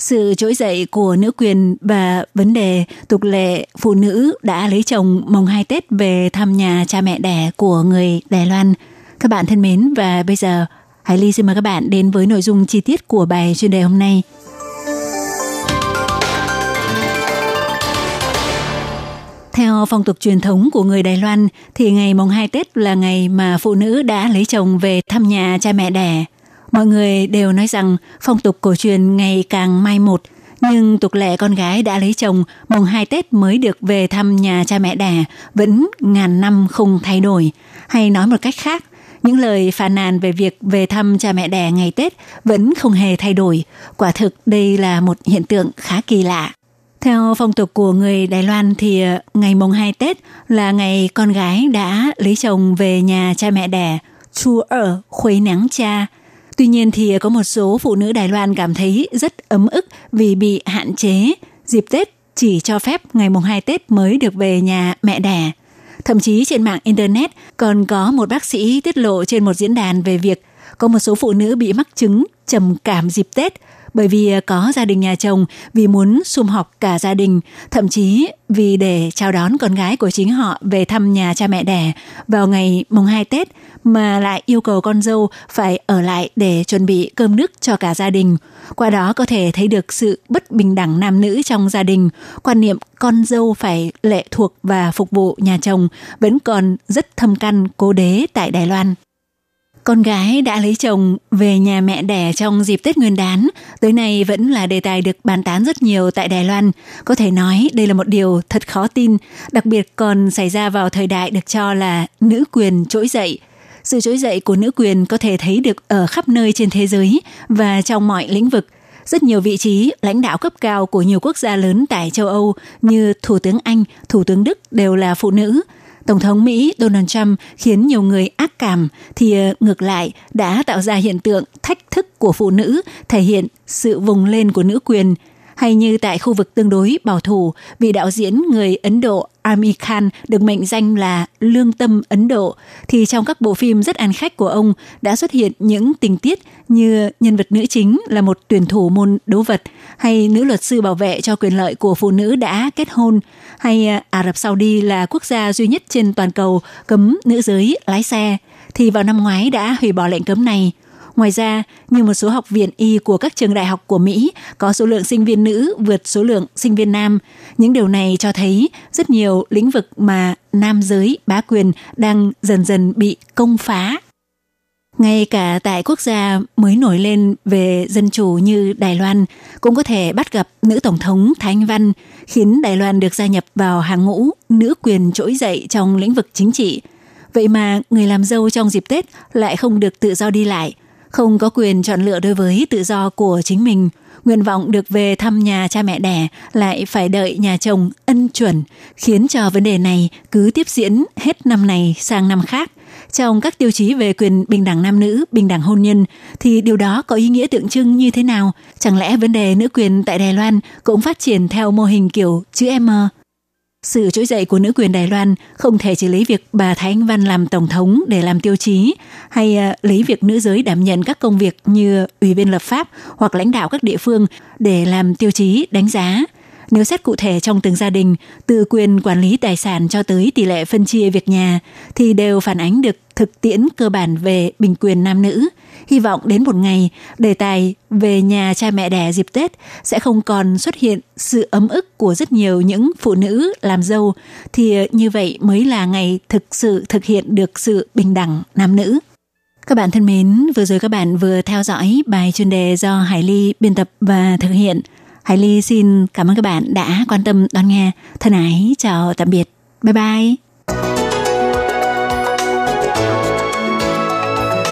sự trỗi dậy của nữ quyền và vấn đề tục lệ phụ nữ đã lấy chồng mồng hai Tết về thăm nhà cha mẹ đẻ của người Đài Loan. Các bạn thân mến, và bây giờ, Hải Ly xin mời các bạn đến với nội dung chi tiết của bài chuyên đề hôm nay. Theo phong tục truyền thống của người Đài Loan, thì ngày mồng 2 Tết là ngày mà phụ nữ đã lấy chồng về thăm nhà cha mẹ đẻ. Mọi người đều nói rằng phong tục cổ truyền ngày càng mai một, nhưng tục lệ con gái đã lấy chồng mùng 2 Tết mới được về thăm nhà cha mẹ đẻ vẫn ngàn năm không thay đổi. Hay nói một cách khác, những lời phàn nàn về việc về thăm cha mẹ đẻ ngày Tết vẫn không hề thay đổi. Quả thực đây là một hiện tượng khá kỳ lạ. Theo phong tục của người Đài Loan thì ờ, ngày mùng 2 Tết là ngày con gái đã lấy chồng về nhà cha mẹ đẻ, chu er, ở khuấy nắng cha, Tuy nhiên thì có một số phụ nữ Đài Loan cảm thấy rất ấm ức vì bị hạn chế. Dịp Tết chỉ cho phép ngày mùng 2 Tết mới được về nhà mẹ đẻ. Thậm chí trên mạng Internet còn có một bác sĩ tiết lộ trên một diễn đàn về việc có một số phụ nữ bị mắc chứng trầm cảm dịp Tết bởi vì à, có gia đình nhà chồng vì muốn sum họp cả gia đình, thậm chí vì để chào đón con gái của chính họ về thăm nhà cha mẹ đẻ vào ngày mùng 2 Tết mà lại yêu cầu con dâu phải ở lại để chuẩn bị cơm nước cho cả gia đình. Qua đó có thể thấy được sự bất bình đẳng nam nữ trong gia đình, quan niệm con dâu phải lệ thuộc và phục vụ nhà chồng vẫn còn rất thâm căn cố đế tại Đài Loan. Con gái đã lấy chồng về nhà mẹ đẻ trong dịp Tết Nguyên đán, tới nay vẫn là đề tài được bàn tán rất nhiều tại Đài Loan. Có thể nói đây là một điều thật khó tin, đặc biệt còn xảy ra vào thời đại được cho là nữ quyền trỗi dậy. Sự trỗi dậy của nữ quyền có thể thấy được ở khắp nơi trên thế giới và trong mọi lĩnh vực. Rất nhiều vị trí lãnh đạo cấp cao của nhiều quốc gia lớn tại châu Âu như Thủ tướng Anh, Thủ tướng Đức đều là phụ nữ – Tổng thống Mỹ Donald Trump khiến nhiều người ác cảm thì ờ, ngược lại đã tạo ra hiện tượng thách thức của phụ nữ, thể hiện sự vùng lên của nữ quyền hay như tại khu vực tương đối bảo thủ, vị đạo diễn người Ấn Độ Amir Khan được mệnh danh là lương tâm Ấn Độ, thì trong các bộ phim rất ăn khách của ông đã xuất hiện những tình tiết như nhân vật nữ chính là một tuyển thủ môn đấu vật, hay nữ luật sư bảo vệ cho quyền lợi của phụ nữ đã kết hôn, hay à, Ả Rập Saudi là quốc gia duy nhất trên toàn cầu cấm nữ giới lái xe, thì vào năm ngoái đã hủy bỏ lệnh cấm này – Ngoài ra, như một số học viện y của các trường đại học của Mỹ có số lượng sinh viên nữ vượt số lượng sinh viên nam. Những điều này cho thấy rất nhiều lĩnh vực mà nam giới bá quyền đang dần dần bị công phá. Ngay cả tại quốc gia mới nổi lên về dân chủ như Đài Loan cũng có thể bắt gặp nữ tổng thống Thái Anh Văn khiến Đài Loan được gia nhập vào hàng ngũ nữ quyền trỗi dậy trong lĩnh vực chính trị. Vậy mà người làm dâu trong dịp Tết lại không được tự do đi lại – không có quyền chọn lựa đối với tự do của chính mình. Nguyện vọng được về thăm nhà cha mẹ đẻ lại phải đợi nhà chồng ân chuẩn, khiến cho vấn đề này cứ tiếp diễn hết năm này sang năm khác. Trong các tiêu chí về quyền bình đẳng nam nữ, bình đẳng hôn nhân, thì điều đó có ý nghĩa tượng trưng như thế nào? Chẳng lẽ vấn đề nữ quyền tại Đài Loan cũng phát triển theo mô hình kiểu chữ M sự trỗi dậy của nữ quyền Đài Loan không thể chỉ lấy việc bà Thái Anh Văn làm tổng thống để làm tiêu chí, hay ờ, lấy việc nữ giới đảm nhận các công việc như ủy viên lập pháp hoặc lãnh đạo các địa phương để làm tiêu chí, đánh giá. Nếu xét cụ thể trong từng gia đình, từ quyền quản lý tài sản cho tới tỷ lệ phân chia việc nhà, thì đều phản ánh được thực tiễn cơ bản về bình quyền nam nữ. Hy vọng đến một ngày, đề tài về nhà cha mẹ đẻ dịp Tết sẽ không còn xuất hiện sự ấm ức của rất nhiều những phụ nữ làm dâu, thì như vậy mới là ngày thực sự thực hiện được sự bình đẳng nam nữ. Các bạn thân mến, vừa rồi các bạn vừa theo dõi bài chuyên đề do Hải Ly biên tập và thực hiện. Hải Ly xin cảm ơn các bạn đã quan tâm đón nghe. Thân ái, chào tạm biệt. Bye bye.